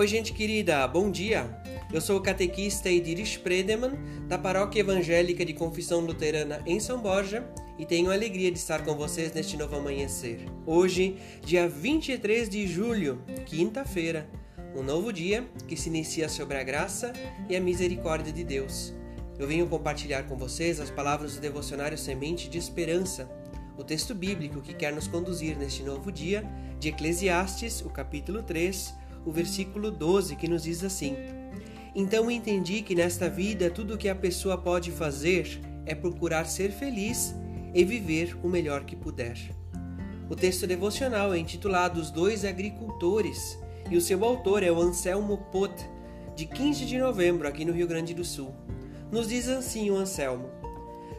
Oi, gente querida, bom dia! Eu sou o catequista Ediris Predeman, da Paróquia Evangélica de Confissão Luterana em São Borja, e tenho a alegria de estar com vocês neste novo amanhecer. Hoje, dia 23 de julho, quinta-feira, um novo dia que se inicia sobre a graça e a misericórdia de Deus. Eu venho compartilhar com vocês as palavras do devocionário Semente de Esperança, o texto bíblico que quer nos conduzir neste novo dia de Eclesiastes, o capítulo 3, o versículo 12, que nos diz assim: Então entendi que nesta vida tudo o que a pessoa pode fazer é procurar ser feliz e viver o melhor que puder. O texto devocional é intitulado Os Dois Agricultores e o seu autor é o Anselmo Pot, de 15 de novembro, aqui no Rio Grande do Sul. Nos diz assim o Anselmo: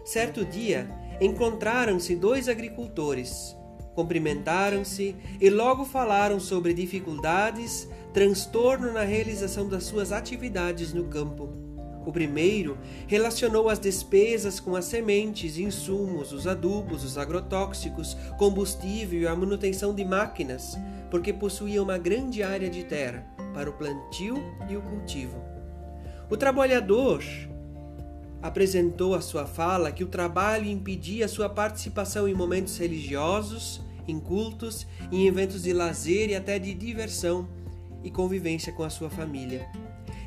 Certo dia encontraram-se dois agricultores Cumprimentaram-se e logo falaram sobre dificuldades, transtorno na realização das suas atividades no campo. O primeiro relacionou as despesas com as sementes, insumos, os adubos, os agrotóxicos, combustível e a manutenção de máquinas, porque possuía uma grande área de terra para o plantio e o cultivo. O trabalhador apresentou a sua fala que o trabalho impedia sua participação em momentos religiosos, em cultos, em eventos de lazer e até de diversão e convivência com a sua família.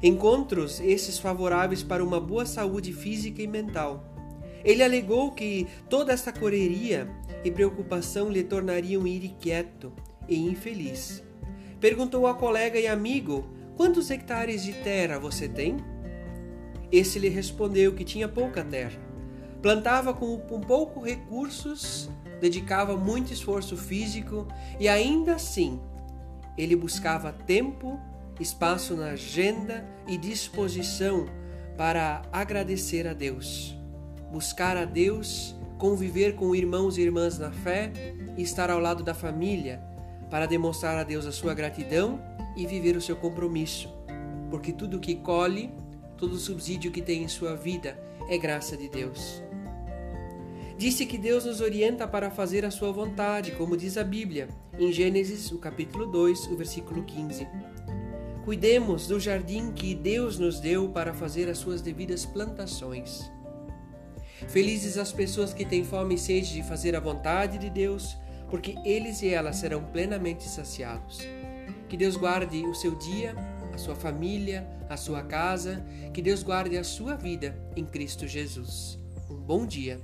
Encontros esses favoráveis para uma boa saúde física e mental. Ele alegou que toda essa correria e preocupação lhe tornariam irrequieto e infeliz. Perguntou ao colega e amigo: Quantos hectares de terra você tem? Esse lhe respondeu que tinha pouca terra. Plantava com, com pouco recursos, dedicava muito esforço físico e ainda assim ele buscava tempo, espaço na agenda e disposição para agradecer a Deus. Buscar a Deus, conviver com irmãos e irmãs na fé e estar ao lado da família para demonstrar a Deus a sua gratidão e viver o seu compromisso. Porque tudo que colhe Todo subsídio que tem em sua vida é graça de Deus. Disse que Deus nos orienta para fazer a sua vontade, como diz a Bíblia, em Gênesis, o capítulo 2, o versículo 15. Cuidemos do jardim que Deus nos deu para fazer as suas devidas plantações. Felizes as pessoas que têm fome e sede de fazer a vontade de Deus, porque eles e elas serão plenamente saciados. Que Deus guarde o seu dia a sua família, a sua casa, que Deus guarde a sua vida em Cristo Jesus. Um bom dia.